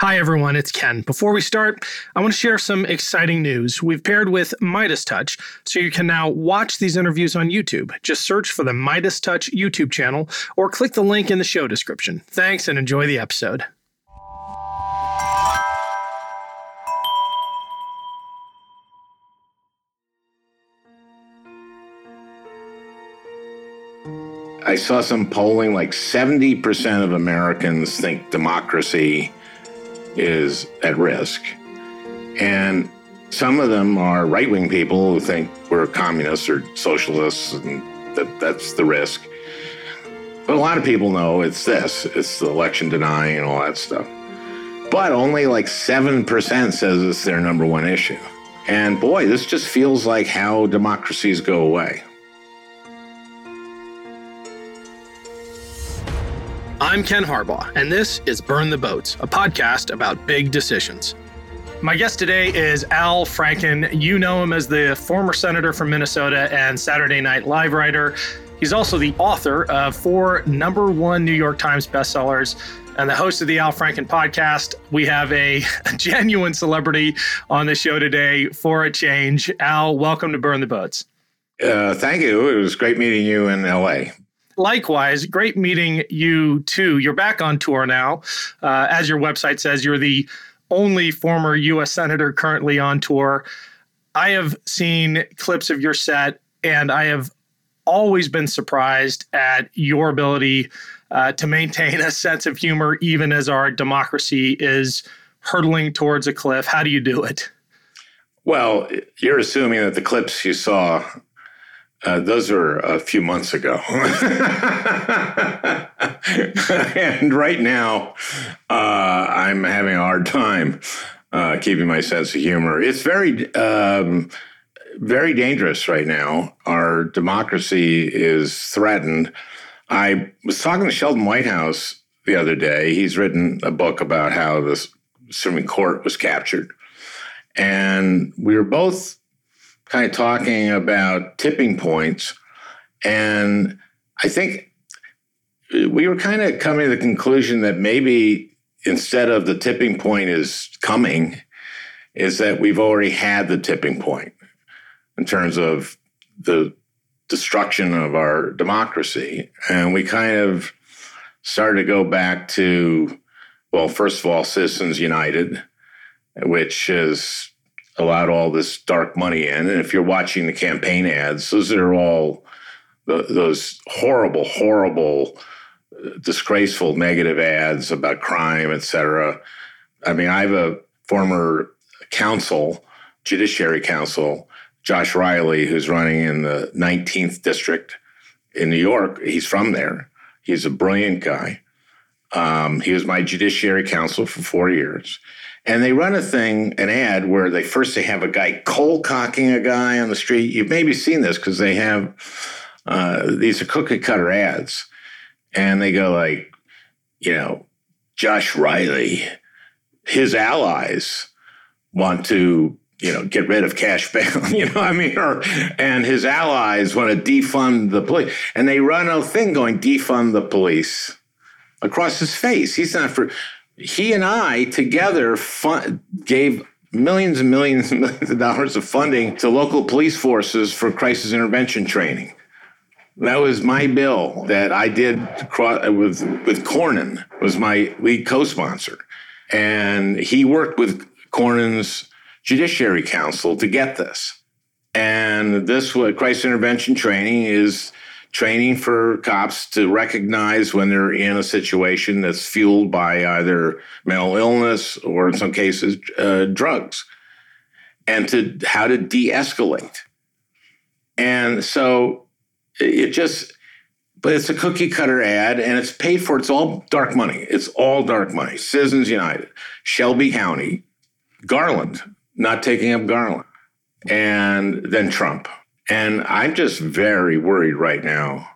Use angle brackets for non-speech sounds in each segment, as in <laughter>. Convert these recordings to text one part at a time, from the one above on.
Hi, everyone, it's Ken. Before we start, I want to share some exciting news. We've paired with Midas Touch, so you can now watch these interviews on YouTube. Just search for the Midas Touch YouTube channel or click the link in the show description. Thanks and enjoy the episode. I saw some polling like 70% of Americans think democracy is at risk. And some of them are right wing people who think we're communists or socialists and that that's the risk. But a lot of people know it's this it's the election denying and all that stuff. But only like 7% says it's their number one issue. And boy, this just feels like how democracies go away. I'm Ken Harbaugh, and this is Burn the Boats, a podcast about big decisions. My guest today is Al Franken. You know him as the former senator from Minnesota and Saturday Night Live writer. He's also the author of four number one New York Times bestsellers and the host of the Al Franken podcast. We have a, <laughs> genuine celebrity on the show today for a change. Al, welcome to Burn the Boats. Uh, thank you. It was great meeting you in LA likewise, great meeting you too. You're back on tour now. Uh, as your website says, you're the only former U.S. Senator currently on tour. I have seen clips of your set, and I have always been surprised at your ability uh, to maintain a sense of humor, even as our democracy is hurtling towards a cliff. How do you do it? Well, you're assuming that the clips you saw uh, those are a few months ago. <laughs> and right now, uh, I'm having a hard time uh, keeping my sense of humor. It's very, um, very dangerous right now. Our democracy is threatened. I was talking to Sheldon Whitehouse the other day. He's written a book about how the Supreme Court was captured. And we were both kind of talking about tipping points. And I think we were kind of coming to the conclusion that maybe instead of the tipping point is coming, is that we've already had the tipping point in terms of the destruction of our democracy. And we kind of started to go back to, well, first of all, Citizens United, which is allowed all this dark money in. And if you're watching the campaign ads, those are all the, those horrible, horrible, uh, disgraceful negative ads about crime, et cetera. I mean, I have a former counsel, judiciary counsel, Josh Riley, who's running in the 19th district in New York. He's from there. He's a brilliant guy. Um, he was my judiciary counsel for four years. And they run a thing, an ad where they first they have a guy cold cocking a guy on the street. You've maybe seen this because they have uh, these are cookie cutter ads, and they go like, you know, Josh Riley, his allies want to you know get rid of cash bail <laughs> you know i mean? Or and his allies want to defund the police and they run a thing going defund the police across his face. He's not for he and I together gave millions and millions and millions of dollars of funding to local police forces for crisis intervention training. That was my bill that I did with with Cornyn was my lead co-sponsor, and he worked with Cornyn's Judiciary Counsel to get this. And this what crisis intervention training is training for cops to recognize when they're in a situation that's fueled by either mental illness or, in some cases, uh, drugs, and to how to de-escalate. And so it just, but it's a cookie cutter ad, and it's paid for. It's all dark money. It's all dark money. Citizens United, Shelby County, Garland, not taking up Garland, and then Trump. And I'm just very worried right now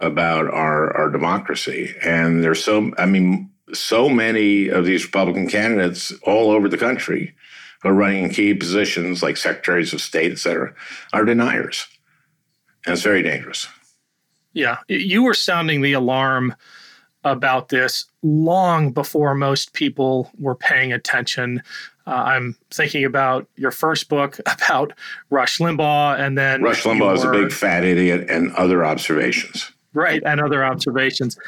about our, our democracy. And there's so, I mean, so many of these Republican candidates all over the country who are running in key positions like secretaries of state, et cetera, are deniers. And it's very dangerous. Yeah. You were sounding the alarm about this long before most people were paying attention. Uh, I'm thinking about your first book <laughs> about Rush Limbaugh, and then Rush Limbaugh is a big fat idiot, and other observations. Right, and other observations.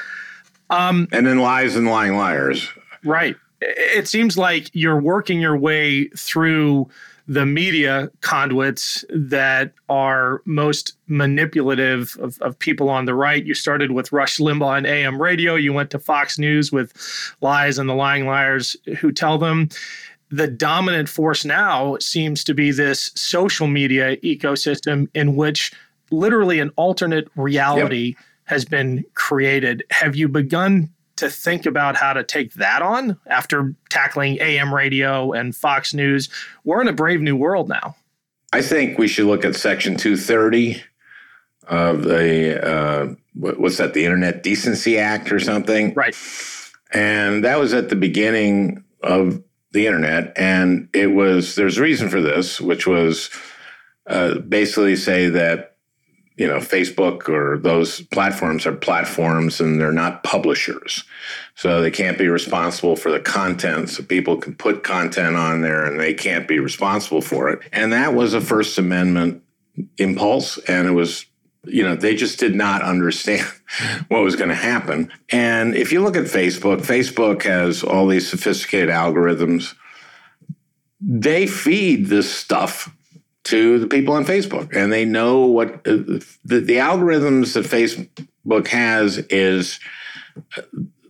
Um, and then lies and lying liars. Right. It seems like you're working your way through the media conduits that are most manipulative of, of people on the right. You started with Rush Limbaugh and AM radio. You went to Fox News with lies and the lying liars who tell them. The dominant force now seems to be this social media ecosystem in which literally an alternate reality yep. has been created. Have you begun to think about how to take that on after tackling AM radio and Fox News. We're in a brave new world now. I think we should look at Section 230 of the, uh, what's that, the Internet Decency Act or something? Right. And that was at the beginning of the internet. And it was, there's a reason for this, which was uh, basically say that you know, Facebook or those platforms are platforms and they're not publishers. So they can't be responsible for the content. So people can put content on there and they can't be responsible for it. And that was a First Amendment impulse. And it was, you know, they just did not understand <laughs> what was going to happen. And if you look at Facebook, Facebook has all these sophisticated algorithms. They feed this stuff to the people on Facebook, and they know what uh, the, the algorithms that Facebook has is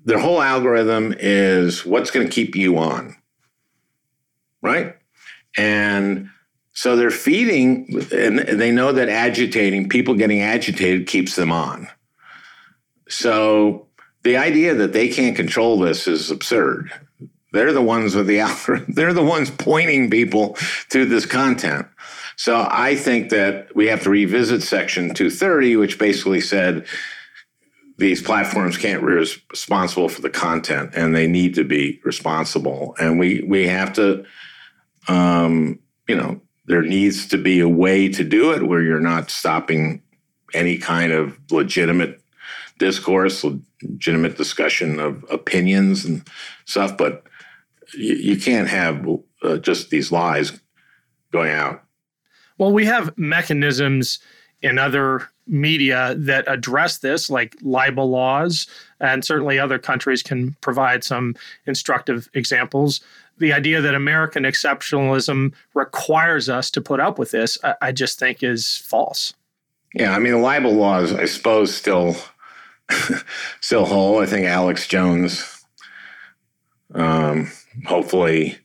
their whole algorithm is what's going to keep you on, right? And so they're feeding, and they know that agitating people getting agitated keeps them on. So the idea that they can't control this is absurd. They're the ones with the <laughs> algorithm. They're the ones pointing people to this content. So I think that we have to revisit Section 230, which basically said these platforms can't be responsible for the content, and they need to be responsible. And we we have to, um, you know, there needs to be a way to do it where you're not stopping any kind of legitimate discourse, legitimate discussion of opinions and stuff. But you, you can't have uh, just these lies going out. Well, we have mechanisms in other media that address this, like libel laws, and certainly other countries can provide some instructive examples. The idea that American exceptionalism requires us to put up with this, I, just think is false. Yeah, I mean, the libel laws, I suppose, still <laughs> still hold. I think Alex Jones, um, hopefully,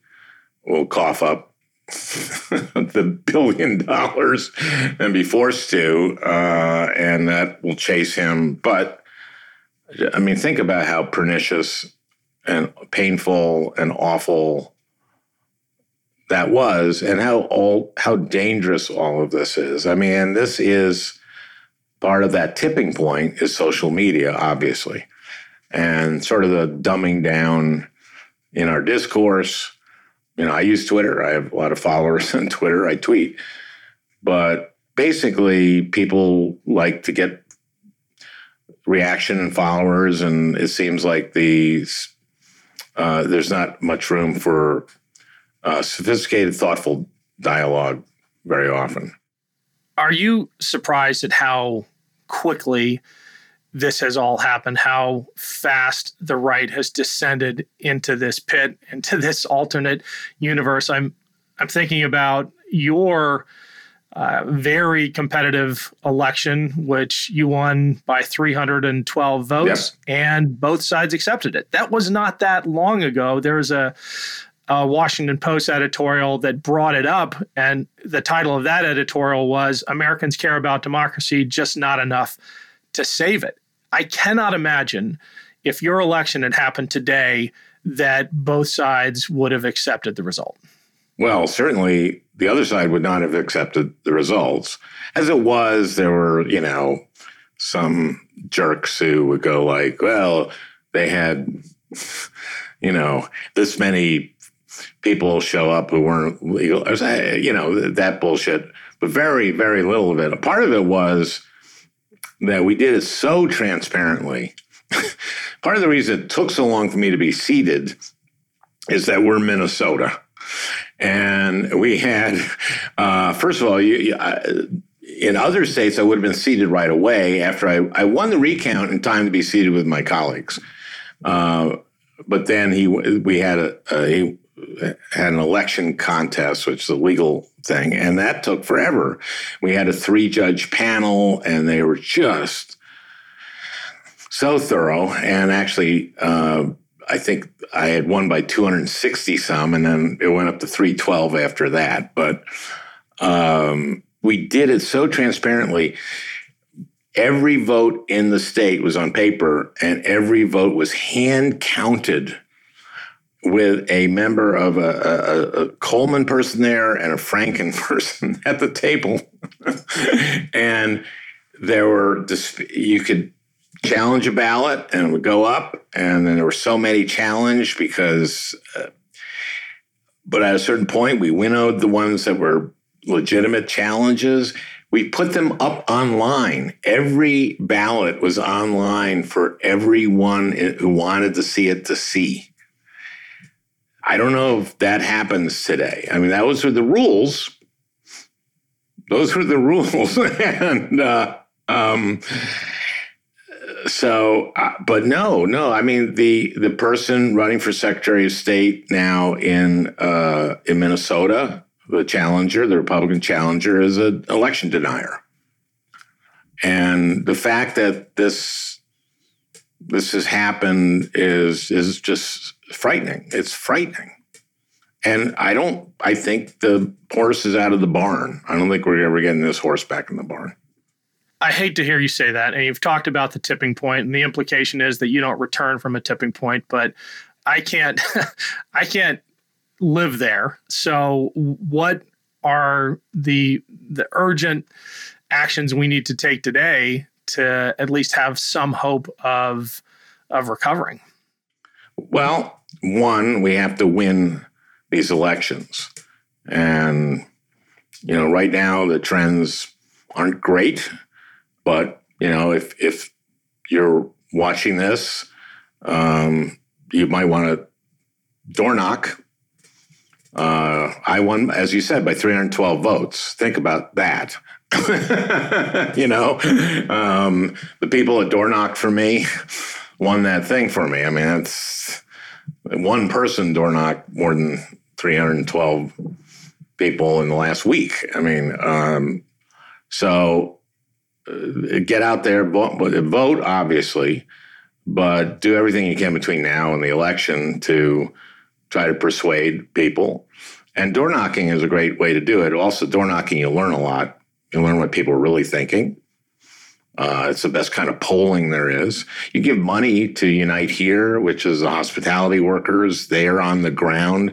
will cough up <laughs> the billion dollars and be forced to, uh, and that will chase him. But I mean, think about how pernicious and painful and awful that was, and how all how dangerous all of this is. I mean, this is part of that tipping point is social media, obviously, and sort of the dumbing down in our discourse you know, I use Twitter. I have a lot of followers <laughs> on Twitter. I tweet. But basically, people like to get reaction and followers, and it seems like the uh, there's not much room for uh, sophisticated, thoughtful dialogue very often. Are you surprised at how quickly this has all happened, how fast the right has descended into this pit, into this alternate universe. I'm I'm thinking about your uh, very competitive election, which you won by 312 votes, and both sides accepted it. That was not that long ago. There was a, a Washington Post editorial that brought it up, and the title of that editorial was Americans Care About Democracy, Just Not Enough to Save It. I cannot imagine if your election had happened today that both sides would have accepted the result. Well, certainly the other side would not have accepted the results. As it was, there were, you know, some jerks who would go like, well, they had, you know, this many people show up who weren't legal. Was, eh, you know, that bullshit. But very, very little of it. A part of it was that we did it so transparently <laughs> part of the reason it took so long for me to be seated is that we're Minnesota. And we had, uh, first of all, you, you, I, in other states, I would have been seated right away after I, I won the recount in time to be seated with my colleagues. Uh, but then he, we had a, a he had an election contest, which is a legal thing, and that took forever. We had a three judge panel, and they were just so thorough. And actually, uh, I think I had won by 260 some, and then it went up to 312 after that. But um, we did it so transparently. Every vote in the state was on paper, and every vote was hand counted with a member of a, a, a, Coleman person there and a Franken <laughs> person at the table. <laughs> and there were, you could challenge a ballot and it would go up. And then there were so many challenged because, uh, but at a certain point, we winnowed the ones that were legitimate challenges. We put them up online. Every ballot was online for everyone who wanted to see it to see. I don't know if that happens today. I mean, that was the rules. Those were the <laughs> rules, and uh, um, so, uh, but no, no. I mean, the the person running for Secretary of State now in uh, in Minnesota, the challenger, the Republican challenger, is an election denier, and the fact that this this has happened is is just frightening. It's frightening. And I don't, I think the horse is out of the barn. I don't think we're ever getting this horse back in the barn. I hate to hear you say that. And you've talked about the tipping point, and the implication is that you don't return from a tipping point, but I can't, <laughs> I can't live there. So, what are the the urgent actions we need to take today to at least have some hope of of recovering? Well, one, we have to win these elections. And, you know, right now the trends aren't great, but, you know, if, if you're watching this, um, you might want to door knock. Uh, I won, as you said, by 312 votes. Think about that. <laughs> you know, um, the people that door knocked for me won that thing for me. I mean, it's one person door knocked more than 312 people in the last week. I mean, um, so Uh, get out there, vote, vote, obviously, but do everything you can between now and the election to try to persuade people. And door knocking is a great way to do it. Also, door knocking, you learn a lot. You learn what people are really thinking. Uh, it's the best kind of polling there is. You give money to Unite Here, which is the hospitality workers. They are on the ground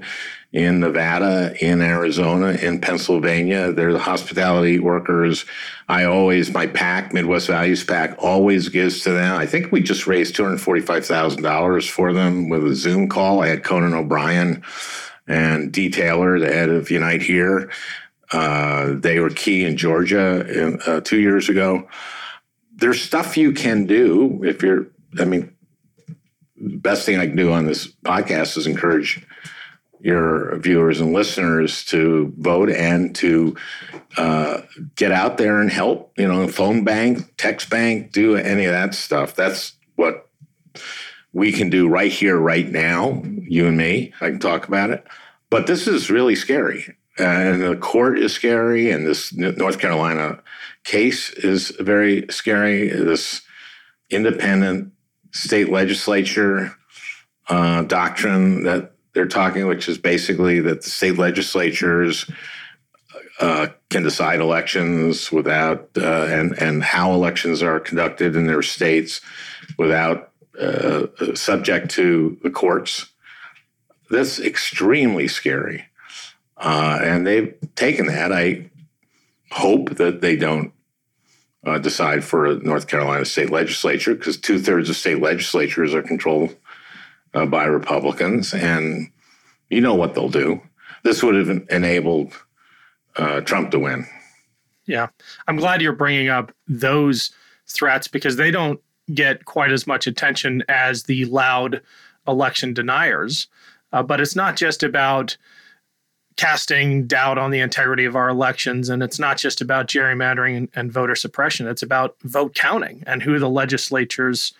in Nevada, in Arizona, in Pennsylvania. They're the hospitality workers. I always, my PAC, Midwest Values PAC, always gives to them. I think we just raised $245,000 for them with a Zoom call. I had Conan O'Brien and D. Taylor, the head of Unite Here. Uh, they were key in Georgia in, uh, two years ago there's stuff you can do if you're, I mean, the best thing I can do on this podcast is encourage your viewers and listeners to vote and to uh, get out there and help, you know, phone bank, text bank, do any of that stuff. That's what we can do right here, right now, you and me. I can talk about it. But this is really scary. And the court is scary, and this North Carolina case is very scary. This independent state legislature uh, doctrine that they're talking, which is basically that the state legislatures uh, can decide elections without uh, and and how elections are conducted in their states without uh, subject to the courts. That's extremely scary, uh, and they've taken that. I hope that they don't uh, decide for a North Carolina state legislature because two thirds of state legislatures are controlled uh, by Republicans, and you know what they'll do. This would have enabled uh, Trump to win. Yeah, I'm glad you're bringing up those threats because they don't get quite as much attention as the loud election deniers. Uh, but it's not just about casting doubt on the integrity of our elections. And it's not just about gerrymandering and, and voter suppression, it's about vote counting and who the legislatures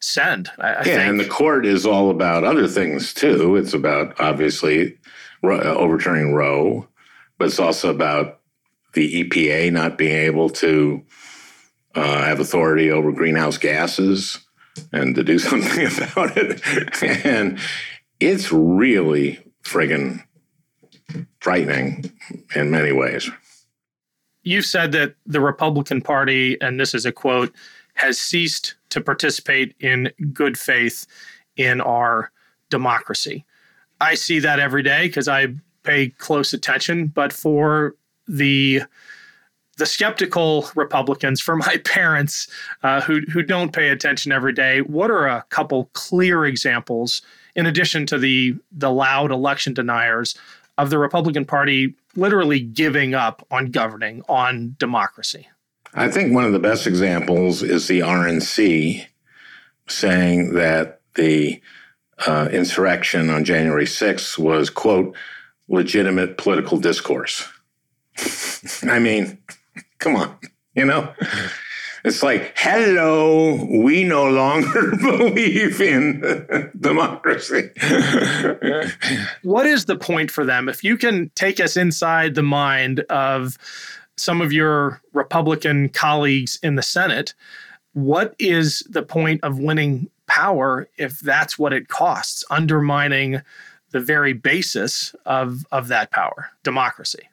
send. I, I yeah, think. and the court is all about other things too. It's about obviously overturning Roe, but it's also about the EPA not being able to uh, have authority over greenhouse gases and to do <laughs> something about it. and it's really friggin' frightening in many ways. You've said that the Republican Party, and this is a quote, has ceased to participate in good faith in our democracy. I see that every day because I pay close attention, but for the the skeptical Republicans, for my <laughs> parents uh, who who don't pay attention every day, what are a couple clear examples, in addition to the the loud election deniers, of the Republican Party literally giving up on governing, on democracy? I think one of the best examples is the RNC saying that the uh, insurrection on January 6th was, quote, legitimate political discourse. <laughs> I mean, <laughs> come on, you know? It's like, hello, we no longer <laughs> believe in <laughs> democracy. <laughs> what is the point for them? If you can take us inside the mind of some of your Republican colleagues in the Senate, what is the point of winning power if that's what it costs, undermining the very basis of, of that power, democracy?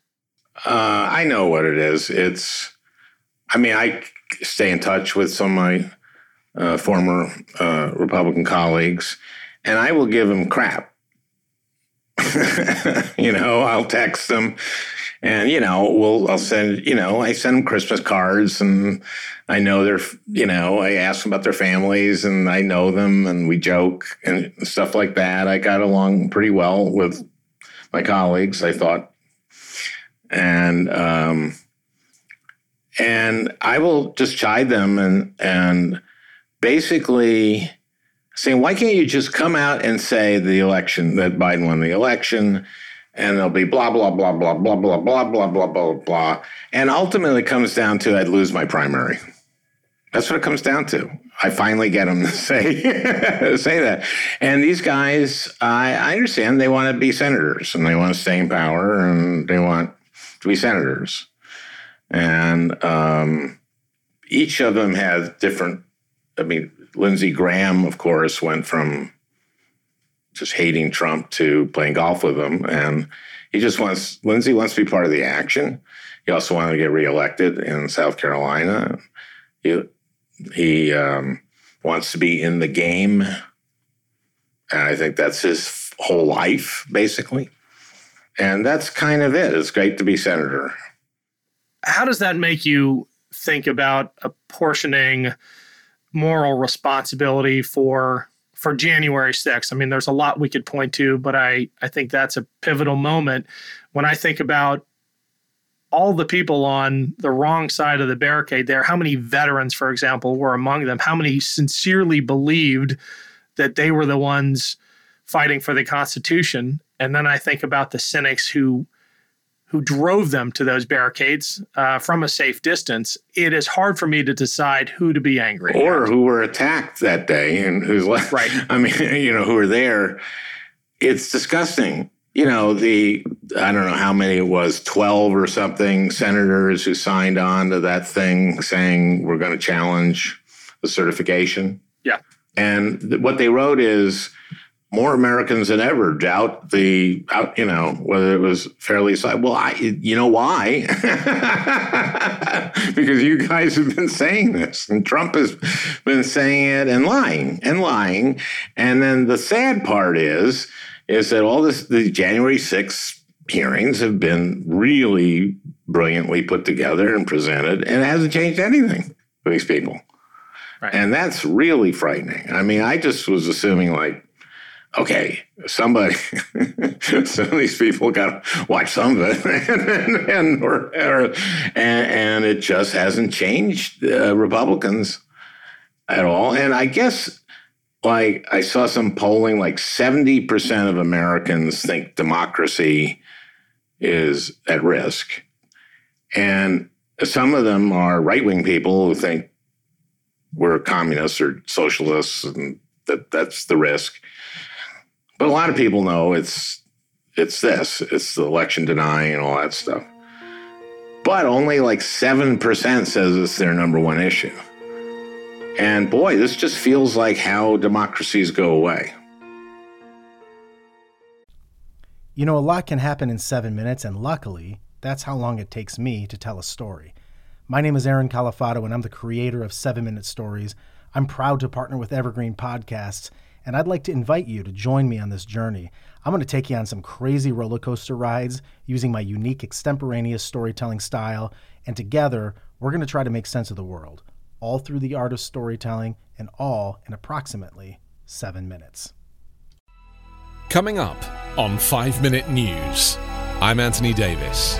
Uh, I know what it is. It's, I mean, I stay in touch with some of my uh, former uh, Republican colleagues, and I will give them crap. <laughs> you know, I'll text them, and you know, we'll I'll send you know I send them Christmas cards, and I know they're you know I ask them about their families, and I know them, and we joke and stuff like that. I got along pretty well with my colleagues, I thought, and um, and I will just chide them and and basically saying, why can't you just come out and say the election that Biden won the election? And there'll be blah blah blah blah blah blah blah blah blah blah blah. And ultimately it comes down to I'd lose my primary. That's what it comes down to. I finally get them to say say that. And these guys, I, I understand they want to be senators and they want to stay in power and they want to be senators and um, each of them has different. I mean, Lindsey Graham, of course, went from just hating Trump to playing golf with him, and he just wants Lindsey wants to be part of the action. He also wanted to get reelected in South Carolina. He he um, wants to be in the game, and I think that's his whole life, basically. And that's kind of it. It's great to be senator how does that make you think about apportioning moral responsibility for for January 6th? I mean, there's a lot we could point to, but I, I think that's a pivotal moment. When I think about all the people on the wrong side of the barricade there, how many veterans, for example, were among them? How many sincerely believed that they were the ones fighting for the Constitution? And then I think about the cynics who who drove them to those barricades uh, from a safe distance, it is hard for me to decide who to be angry or at. who were attacked that day and who's left. Right. <laughs> I mean, you know, who were there. It's disgusting. You know, the, I don't know how many it was, 12 or something senators who signed on to that thing saying we're going to challenge the certification. Yeah. And th- what they wrote is, more Americans than ever doubt the, you know, whether it was fairly. Well, I, you know why? <laughs> because you guys have been saying this, and Trump has been saying it and lying and lying. And then the sad part is, is that all this, the January 6th hearings have been really brilliantly put together and presented, and it hasn't changed anything for these people. Right. And that's really frightening. I mean, I just was assuming like okay, somebody, <laughs> some of these people got to watch some of it, and, and, or, or, and, and, it just hasn't changed uh, Republicans. at all. And I guess like I saw some polling like 70% of Americans think democracy is at risk. And some of them are right wing people who think we're communists or socialists and that that's the risk. But a lot of people know it's it's this, it's the election denying and all that stuff. But only like 7% says it's their number one issue. And boy, this just feels like how democracies go away. You know, a lot can happen in seven minutes, and luckily, that's how long it takes me to tell a story. My name is Aaron Califato, and I'm the creator of Seven Minute Stories. I'm proud to partner with Evergreen Podcasts, and I'd like to invite you to join me on this journey. I'm going to take you on some crazy roller coaster rides using my unique extemporaneous storytelling style, and together, we're going to try to make sense of the world all through the art of storytelling, and all in approximately seven minutes. Coming up on 5 Minute News, I'm Anthony Davis.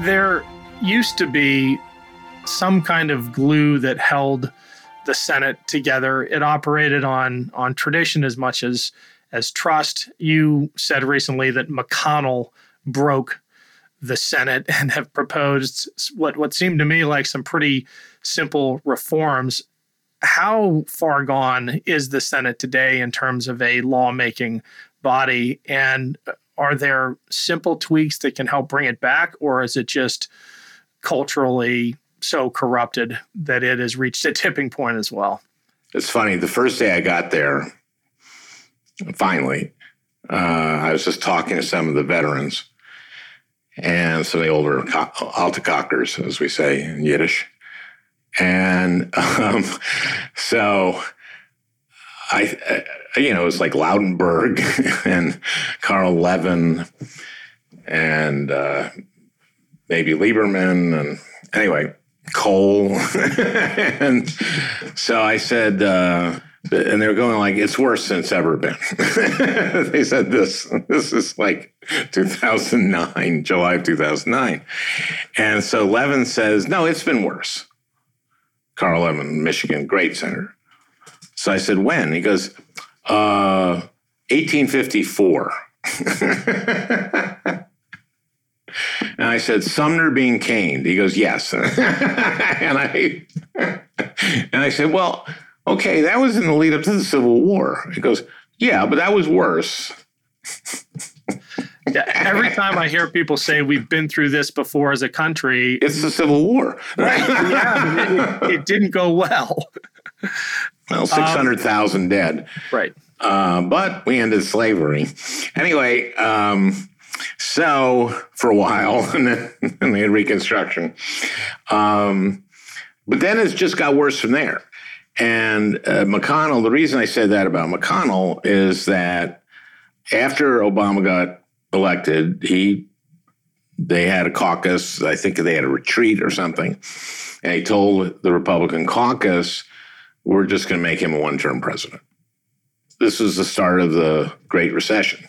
There used to be some kind of glue that held the Senate together. It operated on on tradition as much as as trust. You said recently that McConnell broke the Senate <laughs> and have proposed what what seemed to me like some pretty simple reforms. How far gone is the Senate today in terms of a lawmaking body? And are there simple tweaks that can help bring it back, or is it just culturally so corrupted that it has reached a tipping point as well? It's funny. The first day I got there, finally, uh, I was just talking to some of the veterans and some of the older Altacockers, as we say in Yiddish. And <laughs> um, so I, you know, it was like Lautenberg <laughs> and Carl Levin and uh, maybe Lieberman and anyway, Kohl. <laughs> and so I said, uh, and they were going like it's worse than it's ever been. <laughs> they said this. This is like 2009, July of 2009, and so Levin says, "No, it's been worse." Carl Levin, Michigan, great senator. So I said, "When?" He goes, uh, "1854." <laughs> And I said, Sumner being caned. He goes, yes. <laughs> and I and I said, well, okay, that was in the lead up to the Civil War. He goes, yeah, but that was worse. every time I hear people say we've been through this before as a country, it's the Civil War, right? yeah, it, it, didn't go well. <laughs> Well, six hundred thousand um, dead, right? Uh, but we ended slavery anyway. Um, so for a while, <laughs> and then and they had Reconstruction. Um, but then it just got worse from there. And uh, McConnell, the reason I said that about McConnell is that after Obama got elected, he they had a caucus. I think they had a retreat or something, and he told the Republican caucus, "We're just going to make him a one-term president." This is the start of the Great Recession.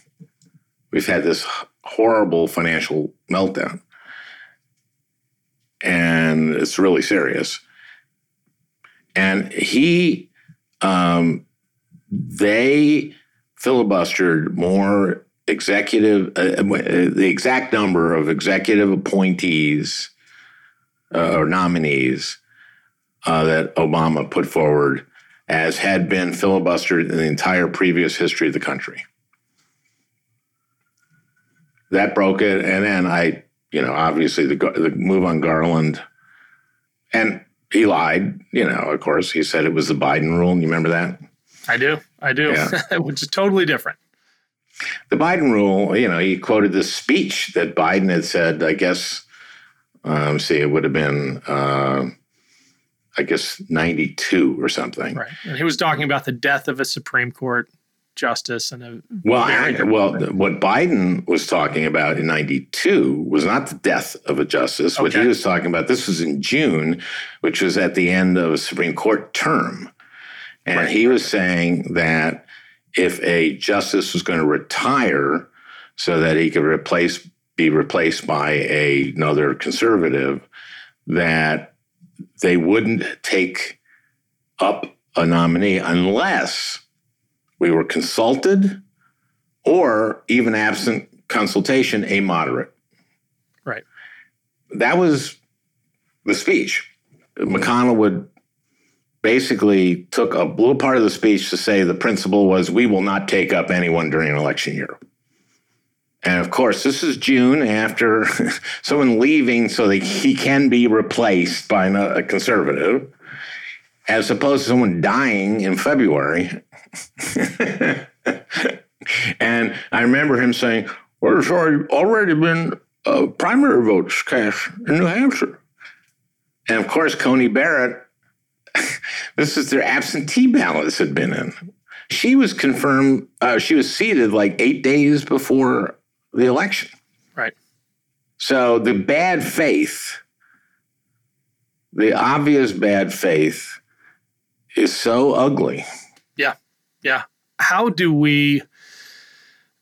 We've had this horrible financial meltdown, and it's really serious and he, um, they filibustered more executive, uh, uh, the exact number of executive appointees uh, or nominees uh, that Obama put forward as had been filibustered in the entire previous history of the country. That broke it, and then I, you know, obviously the the move on Garland, and he lied. You know, of course, he said it was the Biden rule. You remember that? I do. I do. Yeah. <laughs> Which is totally different. The Biden rule, you know, he quoted this speech that Biden had said, I guess, Um, see, it would have been, uh, I guess, 92 or something. Right. And he was talking about the death of a Supreme Court justice and a well, I, well, what Biden was talking about in '92 was not the death of a justice. Okay. What he was talking about, this was in June, which was at the end of a Supreme Court term, and right. he was saying that if a justice was going to retire, so that he could replace be replaced by a, another conservative, that they wouldn't take up a nominee unless we were consulted or even absent consultation, a moderate. Right. That was the speech. McConnell would basically took a little part of the speech to say the principle was we will not take up anyone during an election year. And of course, this is June after <laughs> someone leaving so that he can be replaced by a conservative, as opposed to someone dying in February. <laughs> and I remember him saying, There's already been uh, primary votes cast in New Hampshire. And of course, Coney Barrett, <laughs> this is their absentee ballots had been in. She was confirmed, uh, she was seated like eight days before the election. Right. So the bad faith, the obvious bad faith, is so ugly. Yeah. Yeah. How do we?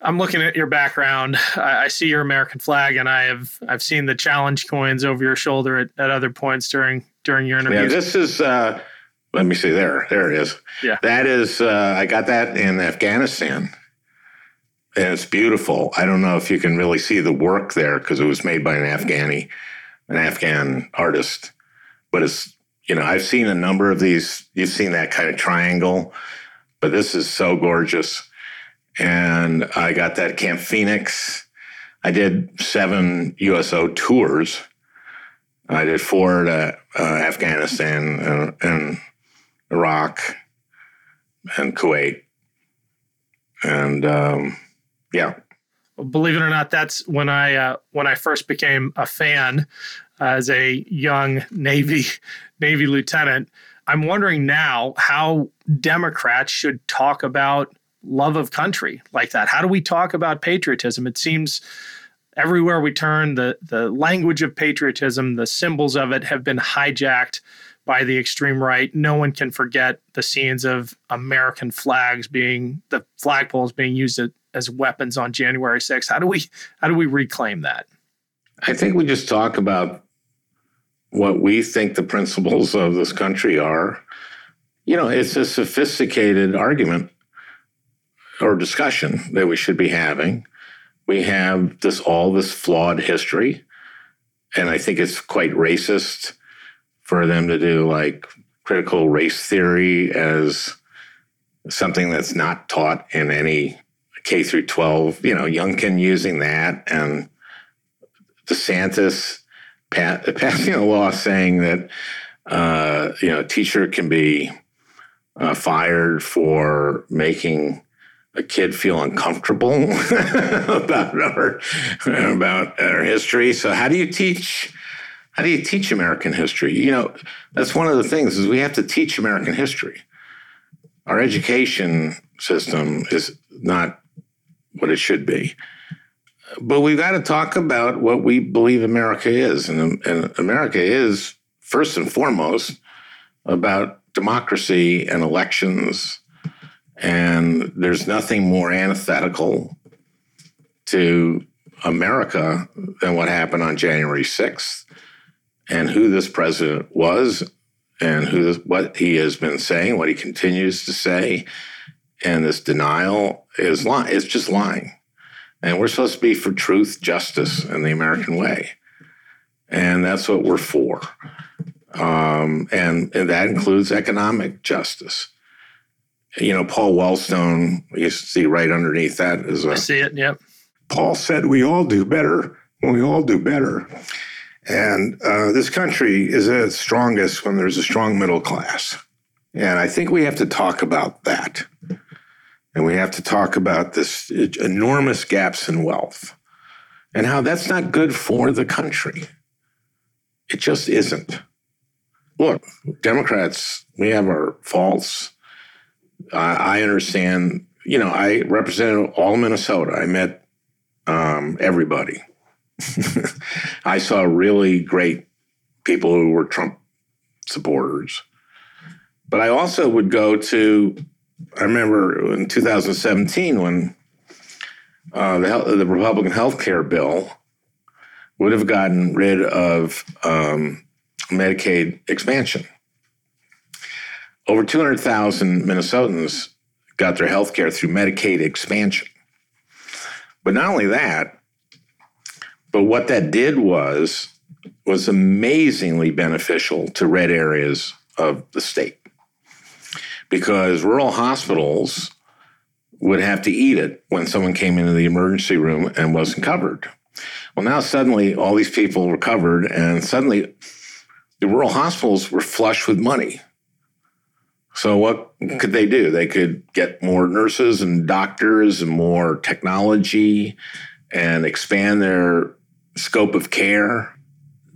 I'm looking at your background. I, I, see your American flag, and I have I've seen the challenge coins over your shoulder at, at other points during during your interview. Yeah, this is. Uh, let me see. There, there it is. Yeah, that is. Uh, I got that in Afghanistan and it's beautiful. I don't know if you can really see the work there because it was made by an Afghani, an Afghan artist. But it's you know I've seen a number of these. You've seen that kind of triangle, but this is so gorgeous. And I got that Camp Phoenix. I did seven USO tours. I did four to uh, Afghanistan and, and Iraq and Kuwait. And um, yeah. believe it or not, that's when I uh, when I first became a fan uh, as a young Navy <laughs> Navy lieutenant. I'm wondering now how Democrats should talk about love of country like that. How do we talk about patriotism? It seems everywhere we turn, the the language of patriotism, the symbols of it have been hijacked by the extreme right. No one can forget the scenes of American flags being the flagpoles being used as weapons on January 6th. How do we how do we reclaim that? I think we just talk about what we think the principles of this country are. You know, it's a sophisticated argument or discussion that we should be having. We have this all this flawed history, and I think it's quite racist for them to do like critical race theory as something that's not taught in any K through 12, you know, Youngkin using that and DeSantis passing a law saying that, uh, you know, a teacher can be uh, fired for making a kid feel uncomfortable <laughs> about our about our history. So how do you teach how do you teach American history? You know, that's one of the things is we have to teach American history. Our education system is not what it should be. But we've got to talk about what we believe America is. And, and America is, first and foremost, about democracy and elections. And there's nothing more antithetical to America than what happened on January 6th and who this president was and who what he has been saying, what he continues to say, and this denial is lying. It's just lying. And we're supposed to be for truth, justice, and the American way. And that's what we're for. Um, and, and that includes economic justice. You know, Paul Wellstone, you see right underneath that is a. I see it, yep. Paul said, We all do better when we all do better. And uh, this country is at its strongest when there's a strong middle class. And I think we have to talk about that. And we have to talk about this enormous gaps in wealth and how that's not good for the country. It just isn't. Look, Democrats, we have our faults. I understand, you know, I represented all Minnesota. I met um, everybody. <laughs> I saw really great people who were Trump supporters. But I also would go to, I remember in 2017 when uh, the, the Republican health care bill would have gotten rid of um, Medicaid expansion. Over 200,000 Minnesotans got their health care through Medicaid expansion. But not only that, but what that did was was amazingly beneficial to red areas of the state because rural hospitals would have to eat it when someone came into the emergency room and wasn't covered. Well, now suddenly all these people were covered, and suddenly the rural hospitals were flush with money. So, what could they do? They could get more nurses and doctors and more technology and expand their scope of care.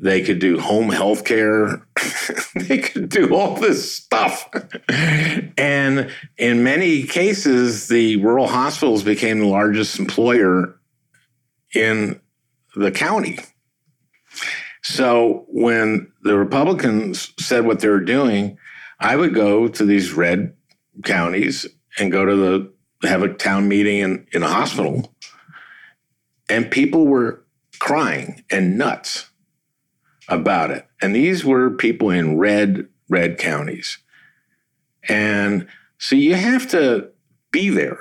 They could do home health care. <laughs> they could do all this stuff. and in many cases, the rural hospitals became the largest employer in the county. So when the Republicans said what they were doing, I would go to these red counties and go to the have a town meeting in, in a hospital. And people were crying and nuts about it. And these were people in red, red counties. And so you have to be there.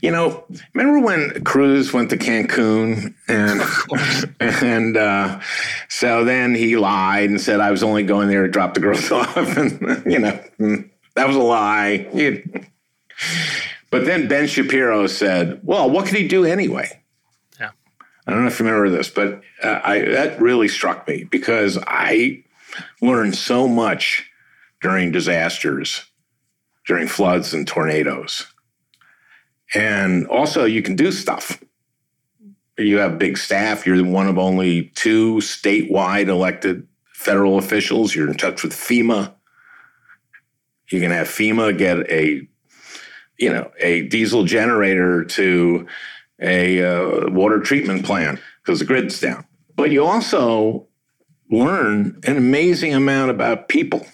You know, remember when Cruz went to Cancun and <laughs> and uh, so then he lied and said I was only going there to drop the girls <laughs> off, and you know that was a lie. But then Ben Shapiro said, "Well, what could he do anyway?" I don't know if you remember this, but uh, I that really struck me because I learned so much during disasters, during floods and tornadoes and also, you can do stuff. You have big staff. You're one of only two statewide elected federal officials. You're in touch with FEMA. You can have FEMA get a, you know, a diesel generator to a uh, water treatment plant because the grid's down. But you also learn an amazing amount about people.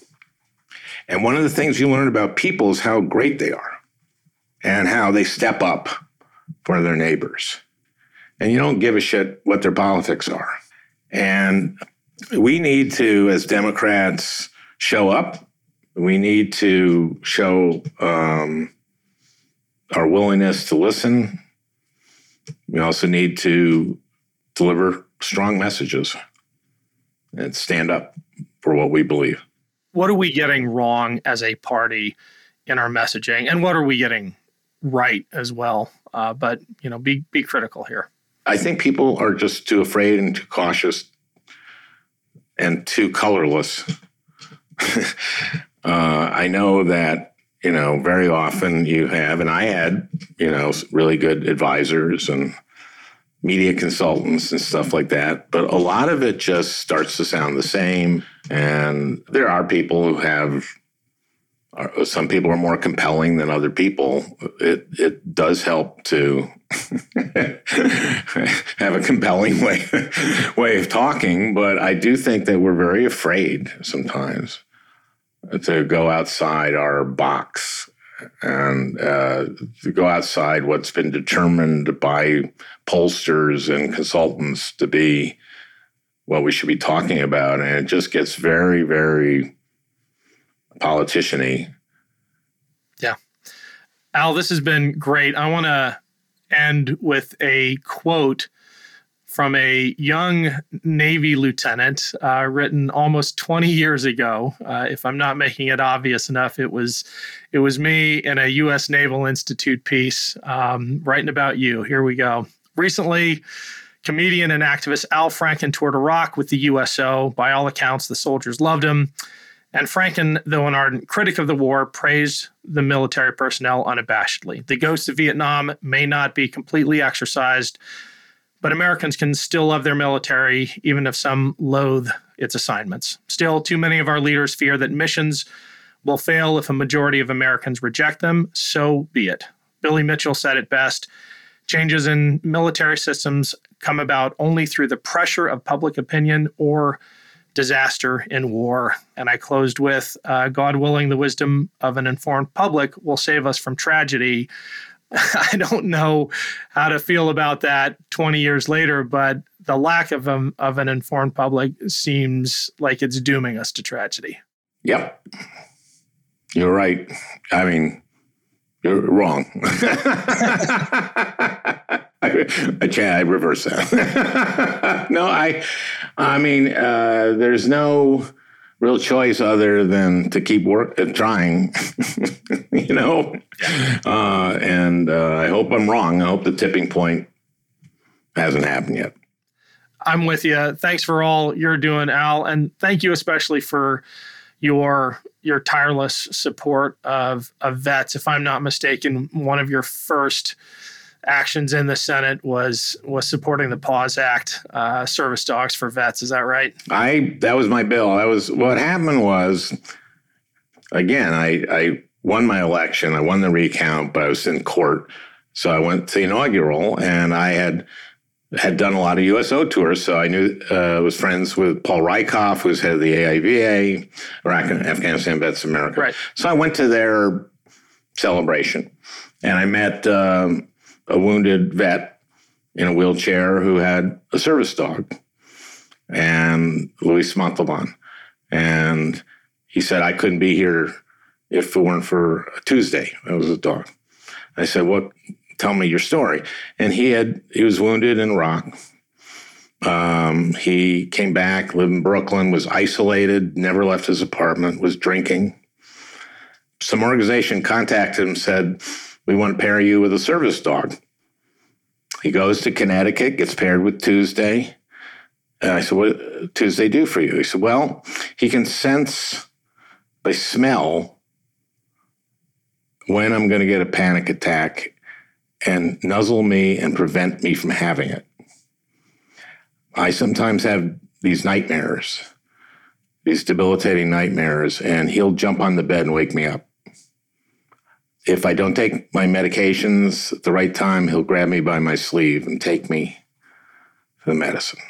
And one of the things you learn about people is how great they are and how they step up for their neighbors. And you don't give a shit what their politics are. And we need to, as Democrats, show up. We need to show um, our willingness to listen. We also need to deliver strong messages and stand up for what we believe. What are we getting wrong as a party in our messaging? And what are we getting right as well. Uh, but you know, be be critical here. I think people are just too afraid and too cautious and too colorless. <laughs> uh, I know that you know very often you have, and I had you know really good advisors and media consultants and stuff like that. But a lot of it just starts to sound the same. And there are people who have uh, some people are more compelling than other people. It it does help to <laughs> have a compelling way <laughs> way of talking, but I do think that we're very afraid sometimes to go outside our box and uh, to go outside what's been determined by pollsters and consultants to be what we should be talking about, and it just gets very very politician Yeah. Al, this has been great. I want to end with a quote from a young Navy lieutenant uh, written almost 20 years ago. Uh, if I'm not making it obvious enough, it was it was me in a U.S. Naval Institute piece um, writing about you. Here we go. Recently, comedian and activist Al Franken toured Iraq with the USO. By all accounts, the soldiers loved him. And Franken, though an ardent critic of the war, praised the military personnel unabashedly. The ghosts of Vietnam may not be completely exorcised, But Americans can still love their military, even if some loathe its assignments. Still, too many of our leaders fear that missions will fail if a majority of Americans reject them. So be it. Billy Mitchell said it best changes in military systems come about only through the pressure of public opinion or disaster in war. And I closed with uh, God willing, the wisdom of an informed public will save us from tragedy. <laughs> I don't know how to feel about that 20 years later, but the lack of, um, of an informed public seems like it's dooming us to tragedy. Yep. You're right. I mean, you're wrong. <laughs> I, I, I reverse that. <laughs> no, I, I mean, uh, there's no real choice other than to keep work uh, trying, <laughs> you know. Uh, and uh, I hope I'm wrong. I hope the tipping point hasn't happened yet. I'm with you. Thanks for all you're doing, Al, and thank you especially for your your tireless support of of vets. If I'm not mistaken, one of your first actions in the Senate was was supporting the PAWS Act, uh, service dogs for vets. Is that right? I that was my bill. That was what happened was again. I I won my election. I won the recount, but I was in court. So I went to the inaugural, and I had had done a lot of USO tours, so I knew uh, was friends with Paul Rieckhoff, who's head of the AIVA, Iraq and Afghanistan Vets America. Right. So I went to their celebration, and I met um, a wounded vet in a wheelchair who had a service dog, and Luis Montalván, and he said I couldn't be here if it weren't for a Tuesday. It was a dog. I said, "What tell me your story. And he had he was wounded in Iraq. Um, he came back, lived in Brooklyn, was isolated, never left his apartment, was drinking. Some organization contacted him, said, "We want to pair you with a service dog." He goes to Connecticut, gets paired with Tuesday. And I said, What Tuesday do for you? He said, Well, he can sense by smell when I'm going to get a panic attack and nuzzle me and prevent me from having it. I sometimes have these nightmares, these debilitating nightmares, and he'll jump on the bed and wake me up. If I don't take my medications at the right time, he'll grab me by my sleeve and take me to the medicine.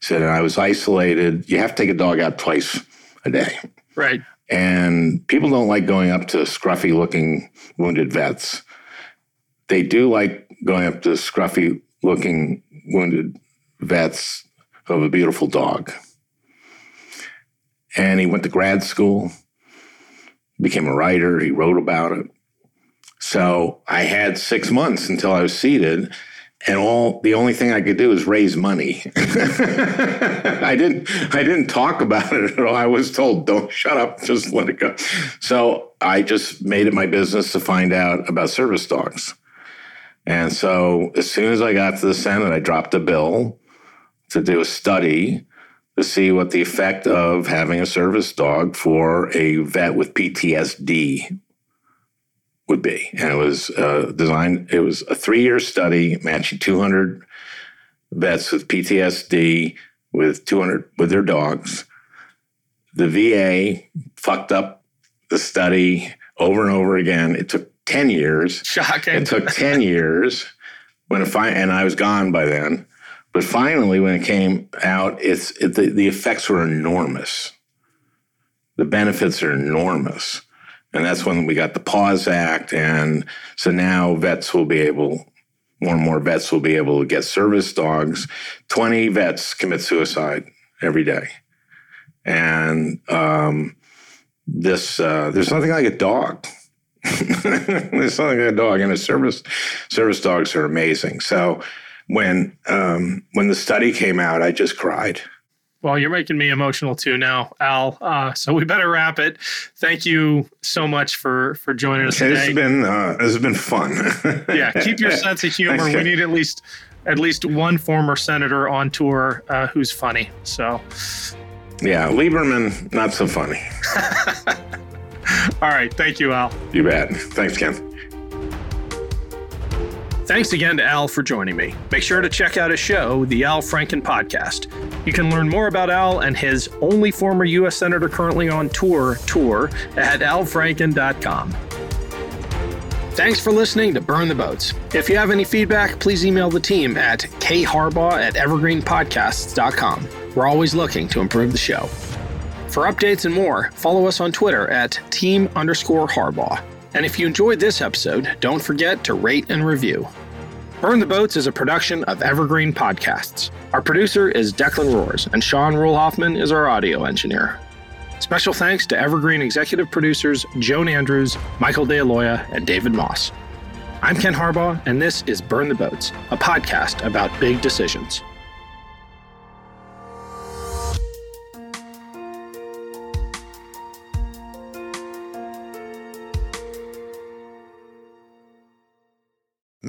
He said, and I was isolated. You have to take a dog out twice a day. Right. And people don't like going up to scruffy looking wounded vets they do like going up to scruffy looking wounded vets of a beautiful dog. And he went to grad school, became a writer, he wrote about it. So I had six months until I was seated, and all the only thing I could do was raise money. <laughs> I didn't I didn't talk about it at all. I was told, don't shut up, just let it go. So I just made it my business to find out about service dogs. And so as soon as I got to the Senate, I dropped a bill to do a study to see what the effect of having a service dog for a vet with PTSD would be. And it was uh, designed, it was a three year study matching 200 vets with PTSD with 200 with their dogs. The VA fucked up the study over and over again. It took 10 years. Shocking. It took 10 <laughs> years when it fi- and I was gone by then. But finally, when it came out, it's it, the, the effects were enormous. The benefits are enormous. And that's when we got the PAWS Act. And so now vets will be able, more and more vets will be able to get service dogs. 20 vets commit suicide every day. And um, this, uh, there's nothing like a dog <laughs> There's nothing like a dog, and a service service dogs are amazing. So when um, when the study came out, I just cried. Well, you're making me emotional too now, Al. Uh, so we better wrap it. Thank you so much for for joining us today. This has been uh, this has been fun. <laughs> yeah, keep your sense of humor. we need at least at least one former senator on tour uh, who's funny. So, yeah, Lieberman not so funny. <laughs> All right. Thank you, Al. You bet. Thanks, Ken. Thanks again to Al for joining me. Make sure to check out his show, The Al Franken Podcast. You can learn more about Al and his only former U.S. Senator currently on tour tour at alfranken.com. Thanks for listening to Burn the Boats. If you have any feedback, please email the team at kharbaugh at evergreenpodcasts.com. We're always looking to improve the show. For updates and more, follow us on Twitter at team underscore Harbaugh. And if you enjoyed this episode, don't forget to rate and review. Burn the Boats is a production of Evergreen Podcasts. Our producer is Declan Roars, and Sean Rule is our audio engineer. Special thanks to Evergreen executive producers Joan Andrews, Michael DeAloia, and David Moss. I'm Ken Harbaugh, and this is Burn the Boats, a podcast about big decisions.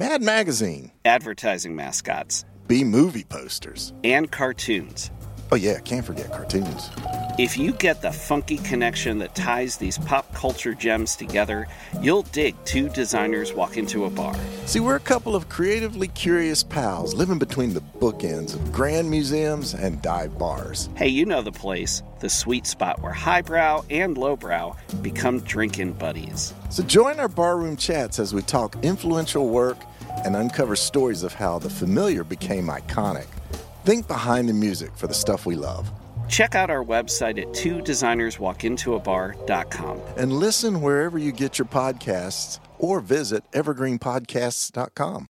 Mad Magazine, advertising mascots, B movie posters, and cartoons. Oh, yeah, can't forget cartoons. If you get the funky connection that ties these pop culture gems together, you'll dig two designers walk into a bar. See, we're a couple of creatively curious pals living between the bookends of grand museums and dive bars. Hey, you know the place, the sweet spot where highbrow and lowbrow become drinking buddies. So join our barroom chats as we talk influential work and uncover stories of how the familiar became iconic. Think behind the music for the stuff we love. Check out our website at two designerswalkintoabar.com. And listen wherever you get your podcasts or visit evergreenpodcasts.com.